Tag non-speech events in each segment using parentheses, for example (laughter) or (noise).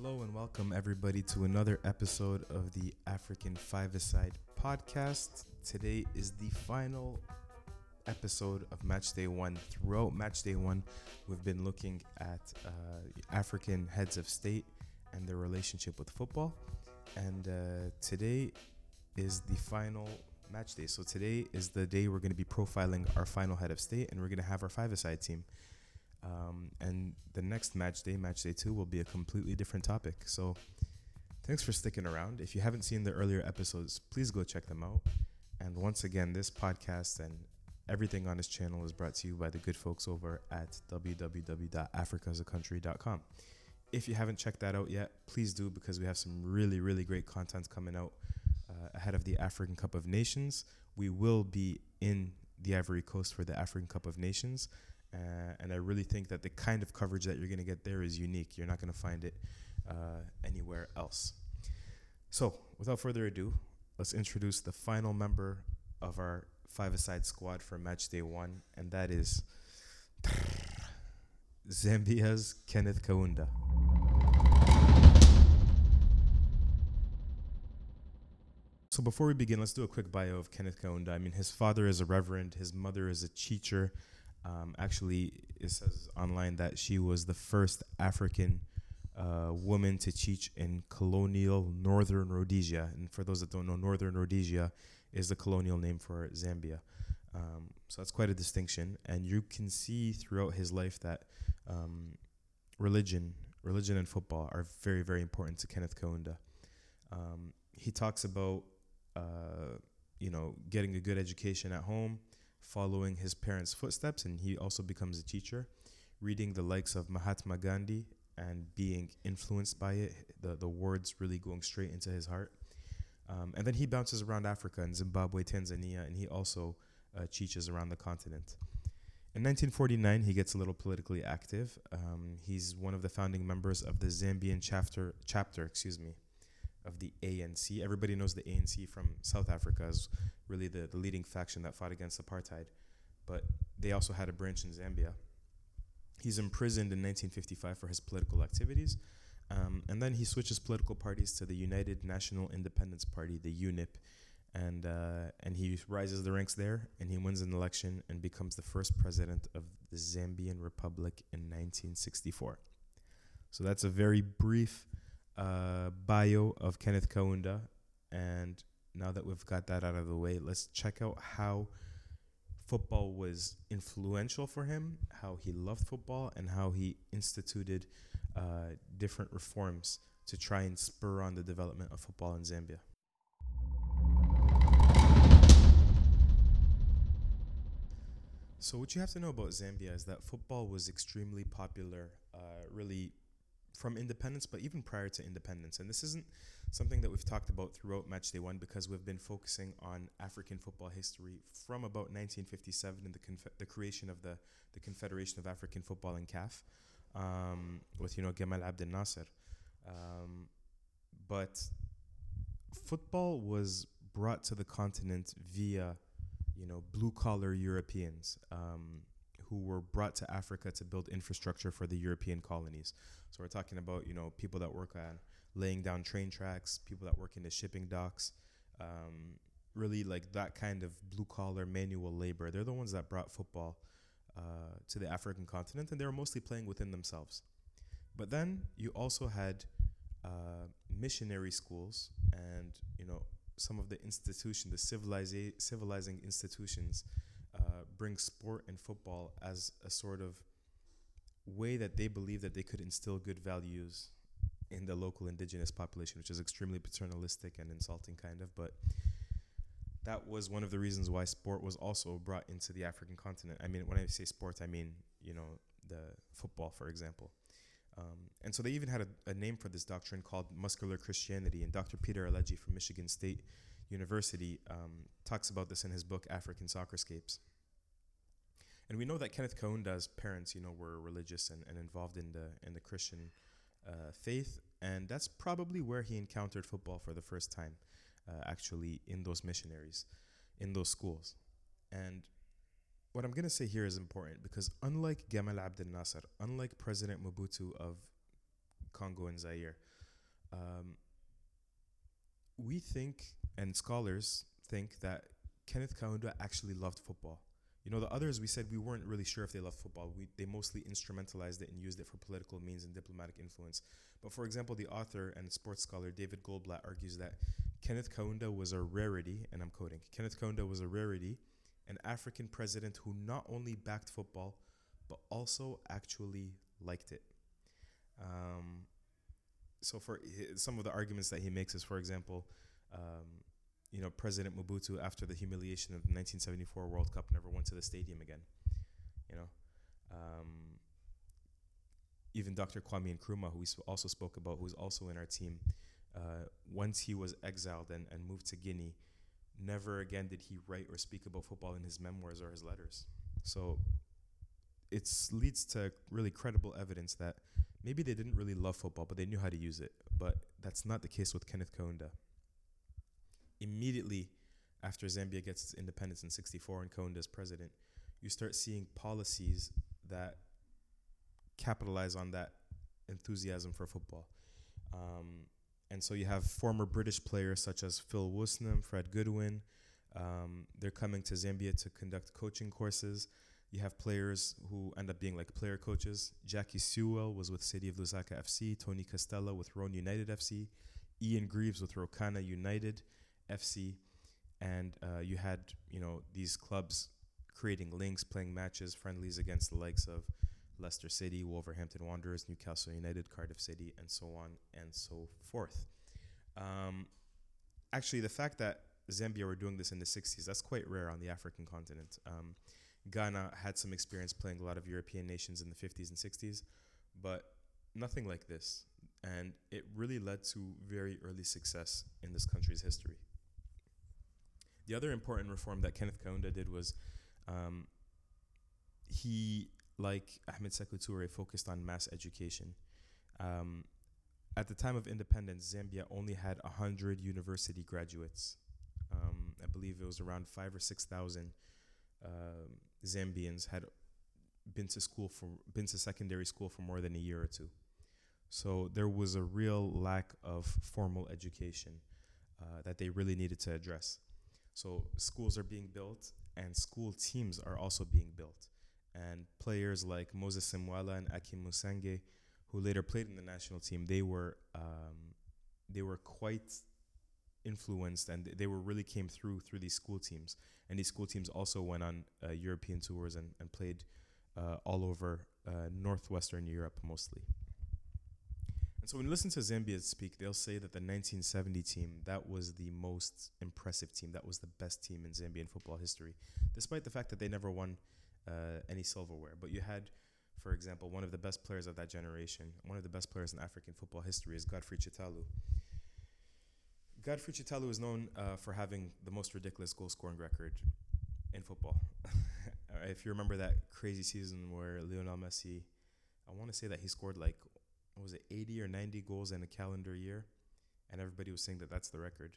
Hello and welcome everybody to another episode of the African Five Aside podcast. Today is the final episode of Match Day One. Throughout Match Day One, we've been looking at uh, African heads of state and their relationship with football. And uh, today is the final match day. So today is the day we're going to be profiling our final head of state, and we're going to have our five-a-side team. Um, and the next match day, match day two, will be a completely different topic. So thanks for sticking around. If you haven't seen the earlier episodes, please go check them out. And once again, this podcast and everything on this channel is brought to you by the good folks over at www.africasacountry.com. If you haven't checked that out yet, please do because we have some really, really great content coming out uh, ahead of the African Cup of Nations. We will be in the Ivory Coast for the African Cup of Nations. Uh, and I really think that the kind of coverage that you're going to get there is unique. You're not going to find it uh, anywhere else. So, without further ado, let's introduce the final member of our five-a-side squad for match day one, and that is (laughs) Zambia's Kenneth Kaunda. So before we begin, let's do a quick bio of Kenneth Kaunda. I mean, his father is a reverend, his mother is a teacher. Um, actually, it says online that she was the first African uh, woman to teach in colonial Northern Rhodesia. And for those that don't know, Northern Rhodesia is the colonial name for Zambia. Um, so that's quite a distinction. And you can see throughout his life that um, religion, religion and football are very, very important to Kenneth Kaunda. Um, he talks about uh, you know, getting a good education at home, following his parents' footsteps, and he also becomes a teacher, reading the likes of Mahatma Gandhi and being influenced by it, the, the words really going straight into his heart. Um, and then he bounces around Africa and Zimbabwe, Tanzania, and he also uh, teaches around the continent. In 1949, he gets a little politically active. Um, he's one of the founding members of the Zambian chapter, chapter, excuse me, of the ANC. Everybody knows the ANC from South Africa as really the, the leading faction that fought against apartheid, but they also had a branch in Zambia. He's imprisoned in 1955 for his political activities, um, and then he switches political parties to the United National Independence Party, the UNIP, and uh, and he rises the ranks there, and he wins an election and becomes the first president of the Zambian Republic in 1964. So that's a very brief uh, bio of Kenneth Kaunda. And now that we've got that out of the way, let's check out how football was influential for him, how he loved football, and how he instituted uh, different reforms to try and spur on the development of football in Zambia. So, what you have to know about Zambia is that football was extremely popular, uh, really from independence, but even prior to independence. And this isn't something that we've talked about throughout Match Day One because we've been focusing on African football history from about 1957 and the, conf- the creation of the, the Confederation of African Football and CAF um, with, you know, Gamal Abdel Nasser. Um, but football was brought to the continent via, you know, blue collar Europeans. Um, who were brought to Africa to build infrastructure for the European colonies. So we're talking about you know people that work on laying down train tracks, people that work in the shipping docks, um, really like that kind of blue collar manual labor. They're the ones that brought football uh, to the African continent, and they were mostly playing within themselves. But then you also had uh, missionary schools, and you know some of the institution, the civilizing civilizing institutions uh, bring sport and football as a sort of way that they believe that they could instill good values in the local indigenous population, which is extremely paternalistic and insulting, kind of. But that was one of the reasons why sport was also brought into the African continent. I mean, when I say sports, I mean you know the football, for example. Um, and so they even had a, a, name for this doctrine called muscular Christianity. And Dr. Peter Alegi from Michigan State University um, talks about this in his book African Soccerscapes. And we know that Kenneth Kaunda's parents, you know, were religious and, and involved in the in the Christian uh, faith, and that's probably where he encountered football for the first time, uh, actually in those missionaries, in those schools. And what I'm gonna say here is important because unlike Gamal Abdel Nasser, unlike President Mobutu of Congo and Zaire. Um, we think, and scholars think, that Kenneth Kaunda actually loved football. You know, the others we said we weren't really sure if they loved football. We, they mostly instrumentalized it and used it for political means and diplomatic influence. But for example, the author and sports scholar David Goldblatt argues that Kenneth Kaunda was a rarity, and I'm quoting Kenneth Kaunda was a rarity, an African president who not only backed football, but also actually liked it. Um, so, for some of the arguments that he makes is, for example, um, you know, President Mobutu, after the humiliation of the 1974 World Cup, never went to the stadium again. You know, um, even Dr. Kwame Nkrumah, who we also spoke about, who's also in our team, uh, once he was exiled and, and moved to Guinea, never again did he write or speak about football in his memoirs or his letters. So it leads to really credible evidence that maybe they didn't really love football, but they knew how to use it. But that's not the case with Kenneth Kaunda immediately after Zambia gets its independence in 64 and Kaunda is president, you start seeing policies that capitalize on that enthusiasm for football. Um, and so you have former British players such as Phil Woosnam, Fred Goodwin. Um, they're coming to Zambia to conduct coaching courses. You have players who end up being like player coaches. Jackie Sewell was with City of Lusaka FC. Tony Costello with Roan United FC. Ian Greaves with Rokana United. FC, and uh, you had you know these clubs creating links, playing matches, friendlies against the likes of Leicester City, Wolverhampton Wanderers, Newcastle United, Cardiff City, and so on and so forth. Um, actually, the fact that Zambia were doing this in the 60s, that's quite rare on the African continent. Um, Ghana had some experience playing a lot of European nations in the 50s and 60s, but nothing like this. And it really led to very early success in this country's history. The other important reform that Kenneth Kaunda did was um, he, like Ahmed Sekou Toure, focused on mass education. Um, at the time of independence, Zambia only had 100 university graduates. Um, I believe it was around five or 6,000 uh, Zambians had been to school for been to secondary school for more than a year or two. So there was a real lack of formal education uh, that they really needed to address. So schools are being built, and school teams are also being built. And players like Moses Simwala and Akim Musenge, who later played in the national team, they were um, they were quite influenced, and they were really came through through these school teams. And these school teams also went on uh, European tours and, and played uh, all over uh, northwestern Europe mostly. And so when you listen to Zambia speak, they'll say that the 1970 team that was the most impressive team, that was the best team in Zambian football history, despite the fact that they never won uh, any silverware. But you had, for example, one of the best players of that generation, one of the best players in African football history is Godfrey Chitalu. Godfrey Chitalu is known uh, for having the most ridiculous goal scoring record in football. (laughs) if you remember that crazy season where Lionel Messi, I want to say that he scored like was it 80 or 90 goals in a calendar year, and everybody was saying that that's the record.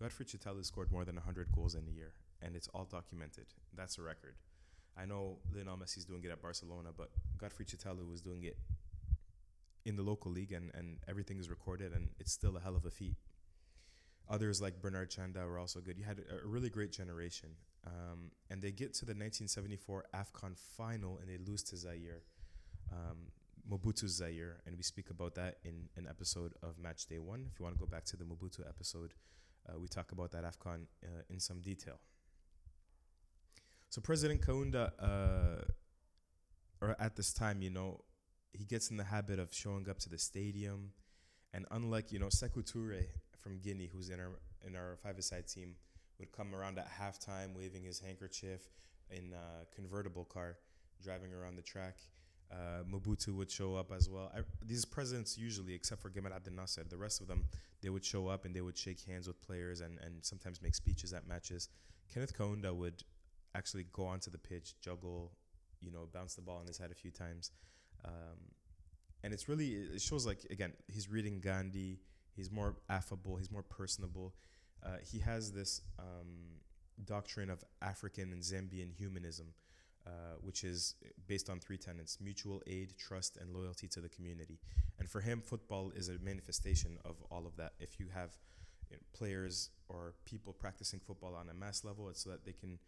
Godfrey Chitalu scored more than 100 goals in a year, and it's all documented. That's a record. I know Lionel Messi's doing it at Barcelona, but Godfrey Chitalu was doing it in the local league, and, and everything is recorded, and it's still a hell of a feat. Others like Bernard Chanda were also good. You had a, really great generation. Um, and they get to the 1974 AFCON final and they lose to Zaire. Um, Mobutu Zaire, and we speak about that in an episode of Match Day One. If you want to go back to the Mobutu episode, uh, we talk about that AFCON uh, in some detail. So President Kaunda, uh, or at this time, you know, he gets in the habit of showing up to the stadium, and unlike you know Sekou Toure from Guinea, who's in our in our five-a-side team, would come around at halftime waving his handkerchief in a convertible car, driving around the track. Uh, Mobutu would show up as well. I, these presidents usually, except for Gamal Abdel Nasser, the rest of them, they would show up and they would shake hands with players and, and sometimes make speeches at matches. Kenneth Kaunda would actually go onto the pitch, juggle, you know, bounce the ball on his head a few times. Um, and it's really, it shows like, again, he's reading Gandhi, he's more affable, he's more personable. Uh, he has this um, doctrine of African and Zambian humanism uh, which is based on three tenets mutual aid, trust, and loyalty to the community. And for him, football is a manifestation of all of that. If you have you know, players or people practicing football on a mass level, it's so that they can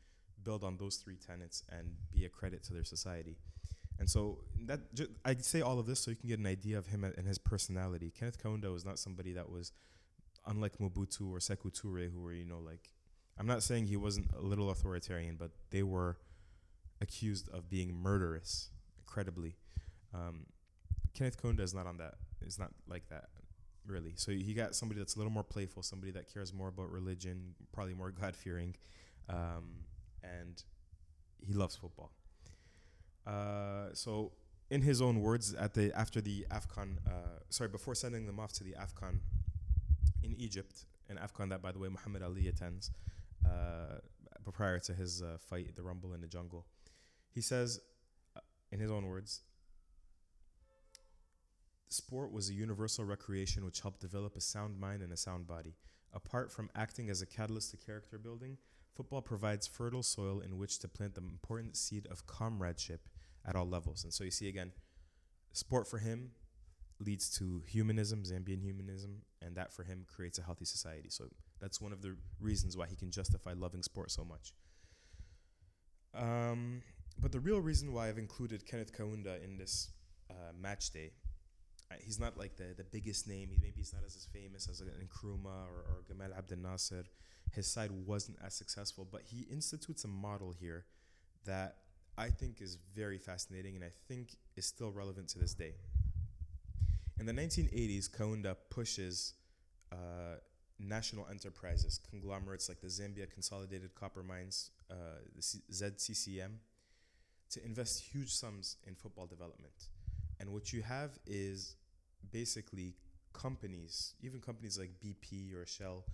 build on those three tenets and be a credit to their society. And so that ju- I say all of this so you can get an idea of him and his personality. Kenneth Kaunda was not somebody that was unlike Mobutu or Sekou Toure, who were you know like I'm not saying he wasn't a little authoritarian, but they were accused of being murderous, incredibly. Um, Kenneth Kaunda is not on that. Is not like that, really. So he got somebody that's a little more playful, somebody that cares more about religion, probably more (laughs) God fearing, um, and he loves football. Uh, so, in his own words, at the after the Afcon, uh, sorry, before sending them off to the Afcon in Egypt, an Afcon that, by the way, Muhammad Ali attends, uh, prior to his uh, fight, the Rumble in the Jungle, he says, uh, in his own words, sport was a universal recreation which helped develop a sound mind and a sound body. Apart from acting as a catalyst to character building, football provides fertile soil in which to plant the important seed of comradeship at all levels. And so you see again, sport for him leads to humanism, Zambian humanism, and that for him creates a healthy society. So that's one of the reasons why he can justify loving sport so much. Um, but the real reason why I've included Kenneth Kaunda in this uh, match day, uh, he's not like the, the biggest name. He, maybe he's not as, famous as an Nkrumah or, or Gamal Abdel Nasser. His side wasn't as successful, but he institutes a model here that I think is very fascinating and I think is still relevant to this day. In the 1980s, Kaunda pushes uh, national enterprises, conglomerates like the Zambia Consolidated Copper Mines, uh, the C- ZCCM, to invest huge sums in football development. And what you have is basically companies, even companies like BP or Shell,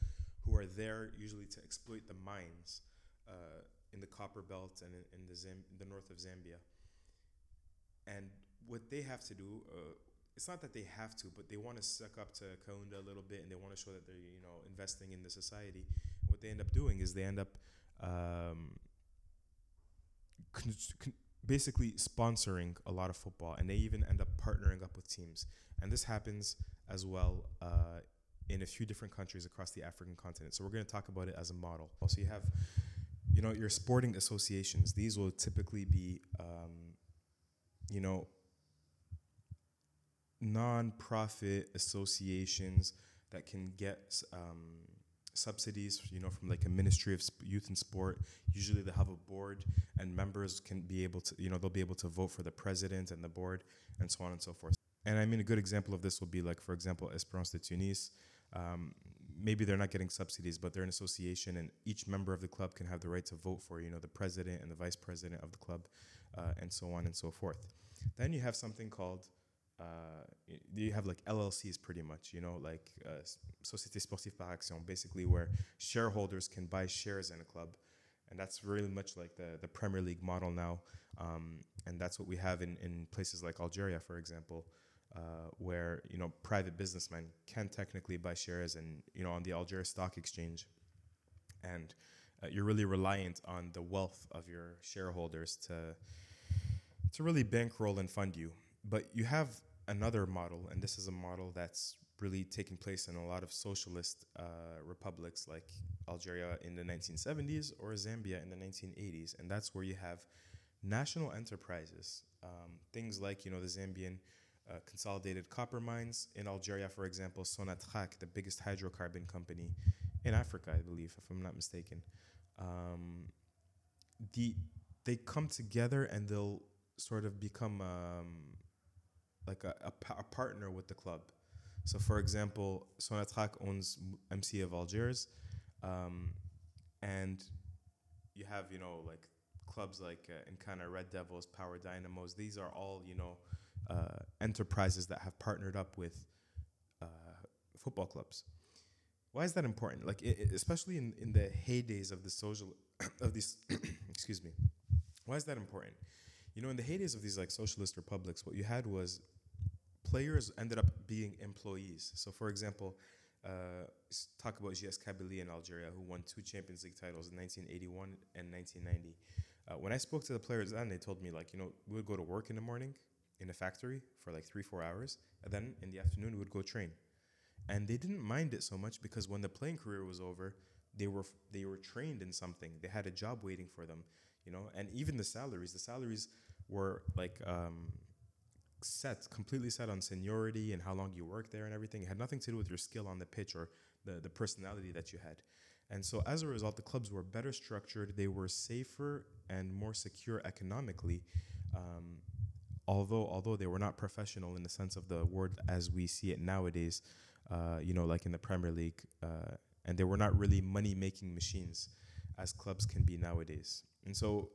who are there usually to exploit the mines uh, in the copper belt and in, in the, the north of Zambia. And what they have to do, uh, it's not that they have to, but they want to suck up to Kaunda a little bit, and they want to show that they're you know investing in the society. What they end up doing is they end up um, con- con- basically sponsoring a lot of football, and they even end up partnering up with teams. And this happens as well uh, in a few different countries across the African continent. So we're going to talk about it as a model. Also, you have you know your sporting associations. These will typically be um, you know non-profit associations that can get um, subsidies, you know, from like a Ministry of Youth and Sport. Usually they have a board, and members can be able to, you know, they'll be able to vote for the president and the board, and so on and so forth. And I mean, a good example of this will be like, for example, Esperance de Tunis. Um, maybe they're not getting subsidies, but they're an association, and each member of the club can have the right to vote for, you know, the president and the vice president of the club, uh, and so on and so forth. Then you have something called uh, you have like LLCs pretty much, you know, like uh, Société Sportive par Action, basically where shareholders can buy shares in a club. And that's really much like the, the Premier League model now. Um, and that's what we have in, in places like Algeria, for example, uh, where, you know, private businessmen can technically buy shares and, you know, on the Algeria Stock Exchange. And uh, you're really reliant on the wealth of your shareholders to, to really bankroll and fund you. But you have another model, and this is a model that's really taken place in a lot of socialist uh, republics like Algeria in the 1970s or Zambia in the 1980s, and that's where you have national enterprises, um, things like you know the Zambian uh, consolidated copper mines in Algeria, for example, Sonatrach, the biggest hydrocarbon company in Africa, I believe, if I'm not mistaken. Um, the they come together and they'll sort of become um, like a, a, a partner with the club. So, for example, Sonatrach owns MC of Algiers, um, and you have you know like clubs like uh, Nkana Red Devils, Power Dynamos. These are all you know uh, enterprises that have partnered up with uh, football clubs. Why is that important? Like, i i- especially in, in the heydays of the social (coughs) of these, (coughs) excuse me. Why is that important? You know, in the heydays of these like socialist republics, what you had was players ended up being employees. So, for example, uh, talk about GS Kabylie in Algeria, who won two Champions League titles in 1981 and 1990. Uh, when I spoke to the players then, they told me like, you know, we would go to work in the morning in a factory for like three, four hours, and then in the afternoon we would go train. And they didn't mind it so much because when the playing career was over, they were they were trained in something. They had a job waiting for them, you know. And even the salaries, the salaries were like um, set completely set on seniority and how long you worked there and everything. It had nothing to do with your skill on the pitch or the the personality that you had. And so as a result, the clubs were better structured. They were safer and more secure economically. Um, although although they were not professional in the sense of the word as we see it nowadays, uh, you know, like in the Premier League, uh, and they were not really money making machines as clubs can be nowadays. And so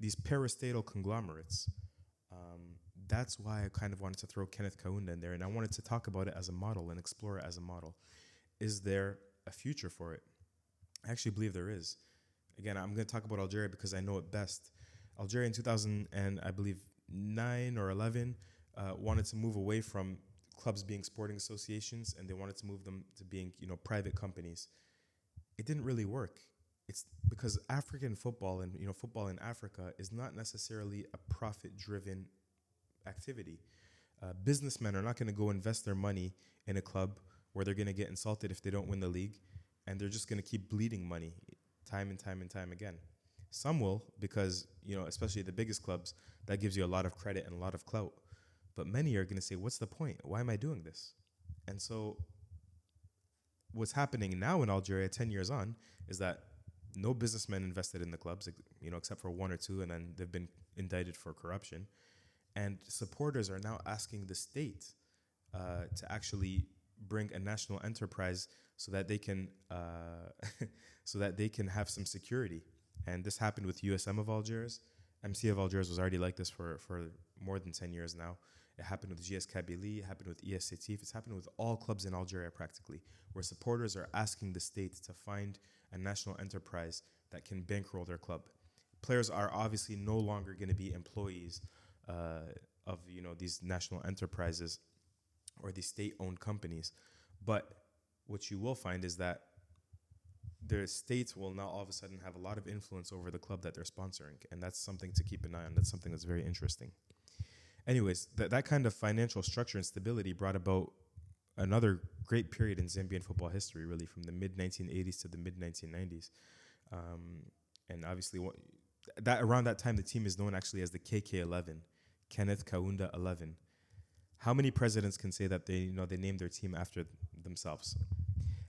these parastatal conglomerates, um, that's why I kind of wanted to throw Kenneth Kaunda in there, and I wanted to talk about it as a model and explore it as a model. Is there a future for it? I actually believe there is. Again, I'm going to talk about Algeria because I know it best. Algeria in 2000 and I believe nine or 11 uh, wanted to move away from clubs being sporting associations and they wanted to move them to being you know private companies. It didn't really work. It's because African football and you know football in Africa is not necessarily a profit-driven activity. Uh, businessmen are not going to go invest their money in a club where they're going to get insulted if they don't win the league and they're just going to keep bleeding money time and time and time again. Some will because, you know, especially the biggest clubs, that gives you a lot of credit and a lot of clout. But many are going to say, what's the point? Why am I doing this? And so what's happening now in Algeria 10 years on is that no businessmen invested in the clubs, you know, except for one or two, and then they've been indicted for corruption. And supporters are now asking the state uh, to actually bring a national enterprise so that they can uh, (laughs) so that they can have some security. And this happened with USM of Algiers. MC of Algiers was already like this for, for more than 10 years now. It happened with GS Kabylie, it happened with ES Setif, it's happened with all clubs in Algeria practically, where supporters are asking the state to find a national enterprise that can bankroll their club. Players are obviously no longer going to be employees uh, of you know these national enterprises or these state-owned companies, but what you will find is that the states will now all of a sudden have a lot of influence over the club that they're sponsoring, and that's something to keep an eye on. That's something that's very interesting. Anyways, th- that kind of financial structure and stability brought about another great period in Zambian football history, really, from the mid 1980s to the mid 1990s. Um, and obviously, that around that time, the team is known actually as the KK11, Kenneth Kaunda 11. How many presidents can say that they, you know, they named their team after themselves?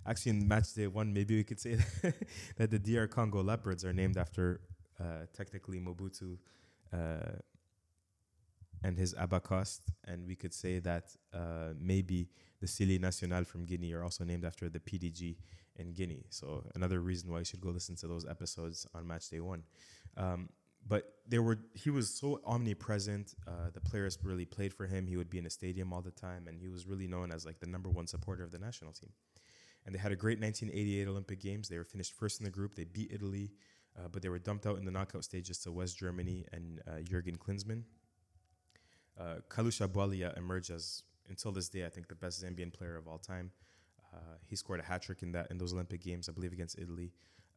Actually, in match day one, maybe we could say (laughs) that the DR Congo Leopards are named after uh, technically Mobutu uh, and his Abacost, and we could say that uh, maybe the Syli National from Guinea are also named after the PDG in Guinea. So another reason why you should go listen to those episodes on match day one. Um, but there were he was so omnipresent. Uh, the players really played for him. He would be in a stadium all the time, and he was really known as like the number one supporter of the national team and they had a great 1988 Olympic Games. They were finished first in the group. They beat Italy, uh, but they were dumped out in the knockout stages to West Germany and uh, Jurgen Klinsmann. Uh, Kalusha Bwalya emerged as, until this day, I think the best Zambian player of all time. Uh, he scored a hat trick in that in those Olympic Games, I believe, against Italy.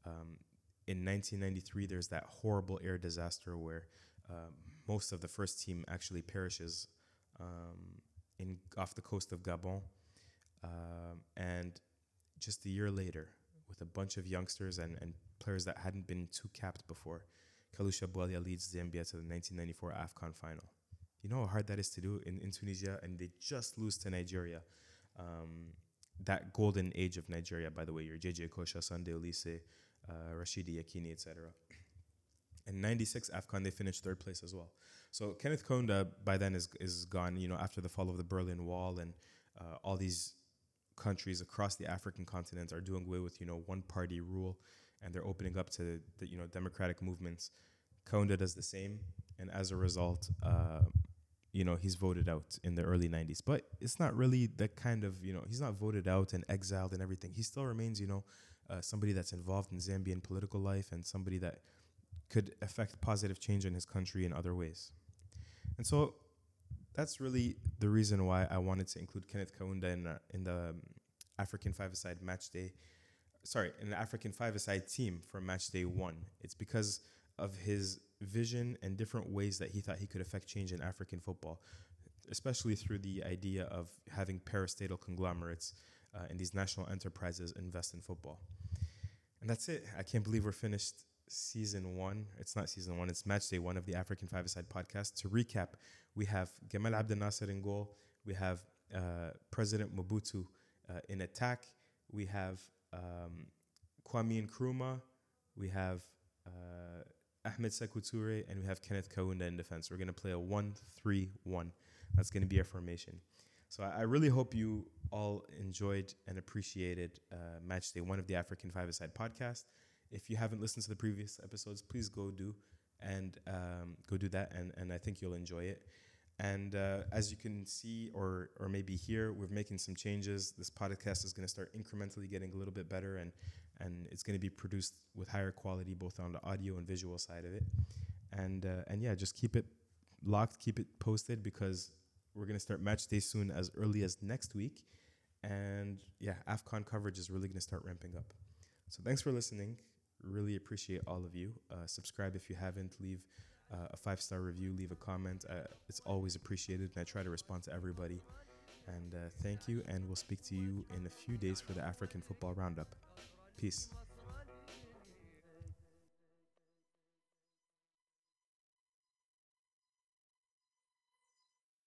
Um, in 1993, there's that horrible air disaster where uh, most of the first team actually perishes um, in off the coast of Gabon, um, and just a year later with a bunch of youngsters and, and players that hadn't been too capped before. Kalusha Bwalya leads Zambia to the 1994 AFCON final. You know how hard that is to do in, in Tunisia, and they just lose to Nigeria. Um, that golden age of Nigeria, by the way, your JJ Okocha, Sunday Oliseh, uh, Rashidi Yekini, etc. In 96 AFCON, they finished third place as well. So Kenneth Kaunda by then is, is gone, you know, after the fall of the Berlin Wall and uh, all these countries across the African continent are doing away with you know one party rule, and they're opening up to the you know democratic movements. Kaunda does the same, and as a result, uh, you know he's voted out in the early '90s. But it's not really the kind of you know he's not voted out and exiled and everything. He still remains you know uh, somebody that's involved in Zambian political life and somebody that could affect positive change in his country in other ways. And so that's really the reason why I wanted to include Kenneth Kaunda in, uh, in the um, African five-a-side match day. Sorry, in the African five-a-side team for match day one. It's because of his vision and different ways that he thought he could affect change in African football, especially through the idea of having parastatal conglomerates uh, and these national enterprises invest in football. And that's it. I can't believe we're finished season one. It's not season one, it's match day one of the African Five Side podcast. To recap, we have Gamal Abdel Nasser in goal, we have uh, President Mobutu uh, in attack, we have um, Kwame Nkrumah, we have uh, Ahmed Sekou Toure, and we have Kenneth Kaunda in defense. We're going to play a 1 3 1. That's going to be our formation. So I, I really hope you all enjoyed and appreciated uh, Match Day One of the African Five Side podcast. If you haven't listened to the previous episodes, please go do and um, go do that, and, and I think you'll enjoy it. And uh, as you can see or or maybe hear, we're making some changes. This podcast is going to start incrementally getting a little bit better, and and it's going to be produced with higher quality both on the audio and visual side of it. And uh, and yeah, just keep it locked, keep it posted because we're going to start match day soon, as early as next week. And yeah, AFCON coverage is really going to start ramping up. So thanks for listening. Really appreciate all of you. Uh, subscribe if you haven't. Leave uh, a five star review. Leave a comment. Uh, it's always appreciated, and I try to respond to everybody. And uh, thank you. And we'll speak to you in a few days for the African Football Roundup. Peace.